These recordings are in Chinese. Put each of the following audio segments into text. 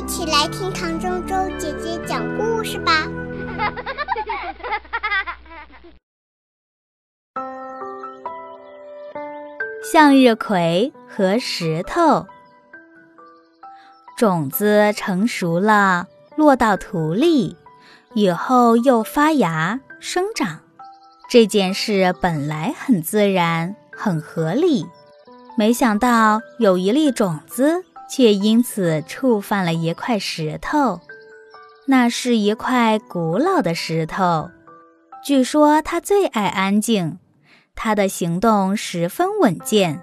一起来听唐周周姐姐讲故事吧。向日葵和石头，种子成熟了，落到土里，以后又发芽生长。这件事本来很自然，很合理。没想到有一粒种子，却因此触犯了一块石头。那是一块古老的石头，据说它最爱安静。它的行动十分稳健，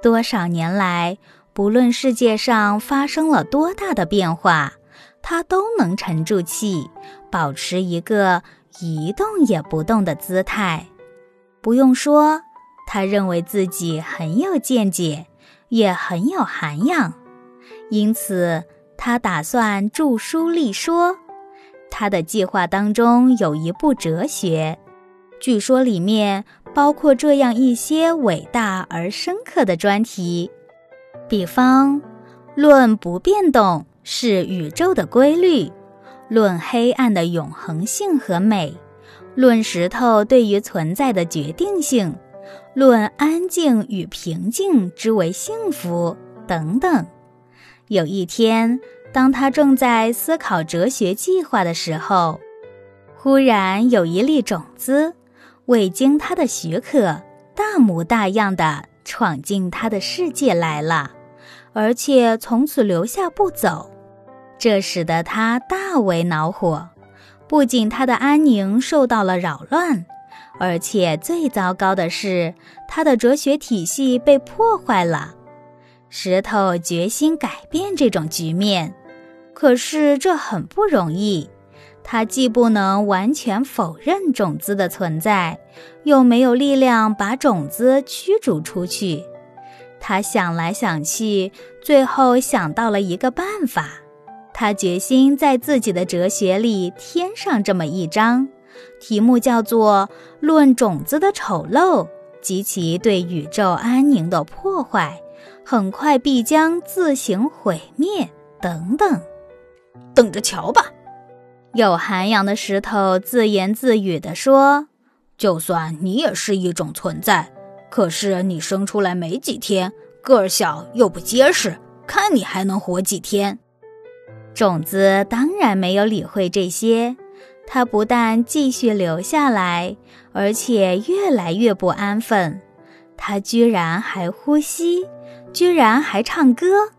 多少年来，不论世界上发生了多大的变化，它都能沉住气，保持一个一动也不动的姿态。不用说，他认为自己很有见解，也很有涵养，因此他打算著书立说。他的计划当中有一部哲学。据说里面包括这样一些伟大而深刻的专题，比方，论不变动是宇宙的规律，论黑暗的永恒性和美，论石头对于存在的决定性，论安静与平静之为幸福等等。有一天，当他正在思考哲学计划的时候，忽然有一粒种子。未经他的许可，大模大样的闯进他的世界来了，而且从此留下不走，这使得他大为恼火。不仅他的安宁受到了扰乱，而且最糟糕的是，他的哲学体系被破坏了。石头决心改变这种局面，可是这很不容易。他既不能完全否认种子的存在，又没有力量把种子驱逐出去。他想来想去，最后想到了一个办法。他决心在自己的哲学里添上这么一章，题目叫做《论种子的丑陋及其对宇宙安宁的破坏，很快必将自行毁灭》等等。等着瞧吧。有涵养的石头自言自语地说：“就算你也是一种存在，可是你生出来没几天，个儿小又不结实，看你还能活几天。”种子当然没有理会这些，它不但继续留下来，而且越来越不安分。它居然还呼吸，居然还唱歌。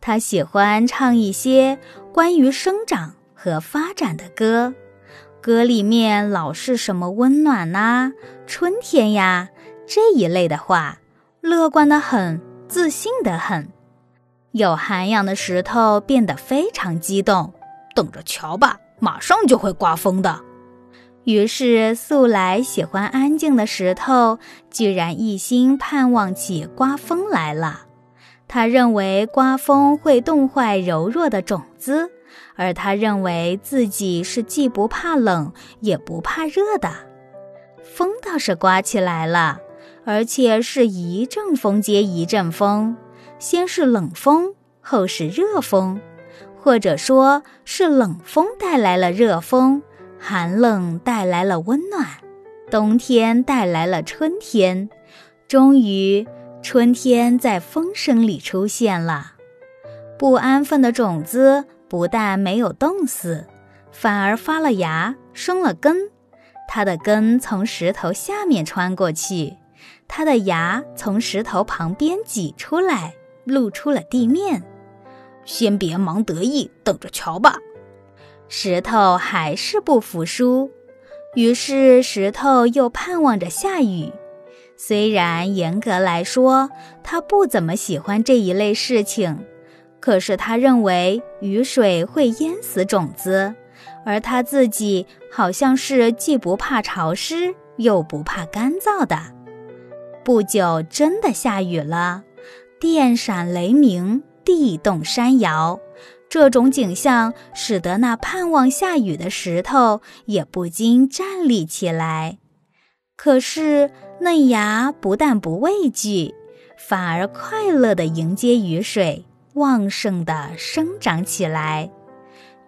他喜欢唱一些关于生长。和发展的歌，歌里面老是什么温暖呐、春天呀这一类的话，乐观的很，自信的很。有涵养的石头变得非常激动，等着瞧吧，马上就会刮风的。于是，素来喜欢安静的石头，居然一心盼望起刮风来了。他认为刮风会冻坏柔弱的种子。而他认为自己是既不怕冷也不怕热的，风倒是刮起来了，而且是一阵风接一阵风，先是冷风，后是热风，或者说是冷风带来了热风，寒冷带来了温暖，冬天带来了春天，终于春天在风声里出现了。不安分的种子。不但没有冻死，反而发了芽，生了根。它的根从石头下面穿过去，它的芽从石头旁边挤出来，露出了地面。先别忙得意，等着瞧吧。石头还是不服输，于是石头又盼望着下雨。虽然严格来说，他不怎么喜欢这一类事情。可是他认为雨水会淹死种子，而他自己好像是既不怕潮湿又不怕干燥的。不久，真的下雨了，电闪雷鸣，地动山摇。这种景象使得那盼望下雨的石头也不禁站立起来。可是嫩芽不但不畏惧，反而快乐地迎接雨水。旺盛地生长起来。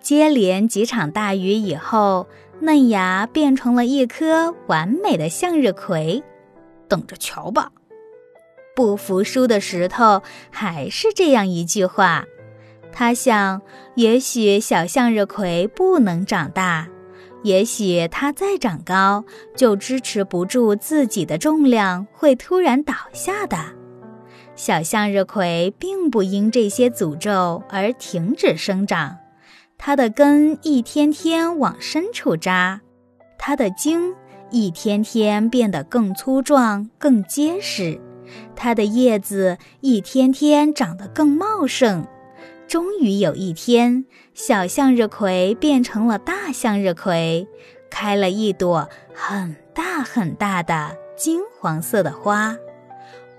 接连几场大雨以后，嫩芽变成了一颗完美的向日葵。等着瞧吧！不服输的石头还是这样一句话。他想，也许小向日葵不能长大。也许它再长高，就支持不住自己的重量，会突然倒下的。小向日葵并不因这些诅咒而停止生长，它的根一天天往深处扎，它的茎一天天变得更粗壮、更结实，它的叶子一天天长得更茂盛。终于有一天，小向日葵变成了大向日葵，开了一朵很大很大的金黄色的花。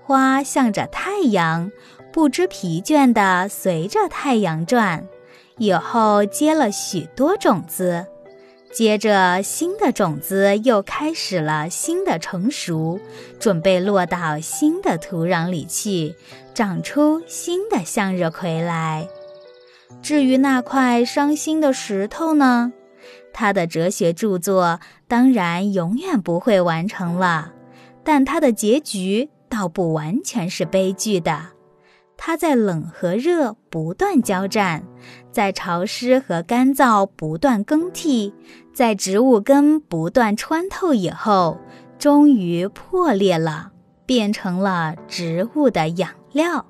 花向着太阳，不知疲倦地随着太阳转。以后结了许多种子，接着新的种子又开始了新的成熟，准备落到新的土壤里去，长出新的向日葵来。至于那块伤心的石头呢？他的哲学著作当然永远不会完成了，但他的结局倒不完全是悲剧的。他在冷和热不断交战，在潮湿和干燥不断更替，在植物根不断穿透以后，终于破裂了，变成了植物的养料。